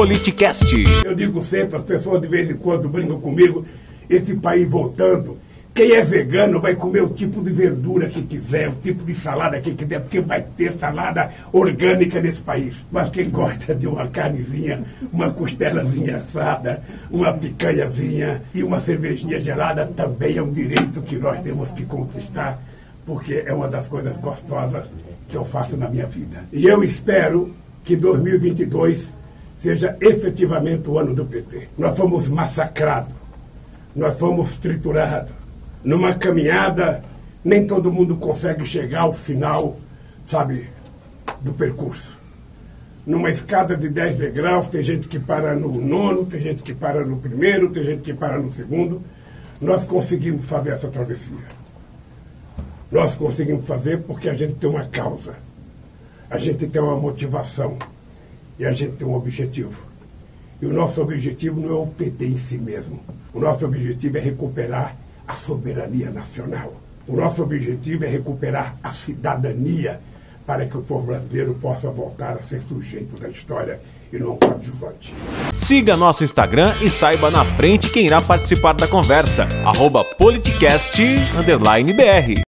Politicast. Eu digo sempre, as pessoas de vez em quando brincam comigo, esse país voltando. Quem é vegano vai comer o tipo de verdura que quiser, o tipo de salada que quiser, porque vai ter salada orgânica nesse país. Mas quem gosta de uma carnezinha, uma costelazinha assada, uma picanhazinha e uma cervejinha gelada também é um direito que nós temos que conquistar, porque é uma das coisas gostosas que eu faço na minha vida. E eu espero que 2022 seja efetivamente o ano do PT. Nós fomos massacrados, nós fomos triturados numa caminhada, nem todo mundo consegue chegar ao final, sabe, do percurso. Numa escada de 10 degraus, tem gente que para no nono, tem gente que para no primeiro, tem gente que para no segundo. Nós conseguimos fazer essa travessia. Nós conseguimos fazer porque a gente tem uma causa, a gente tem uma motivação e a gente tem um objetivo. E o nosso objetivo não é o PT em si mesmo. O nosso objetivo é recuperar a soberania nacional. O nosso objetivo é recuperar a cidadania para que o povo brasileiro possa voltar a ser sujeito da história e não coadjuvante. Siga nosso Instagram e saiba na frente quem irá participar da conversa. Arroba politicast_br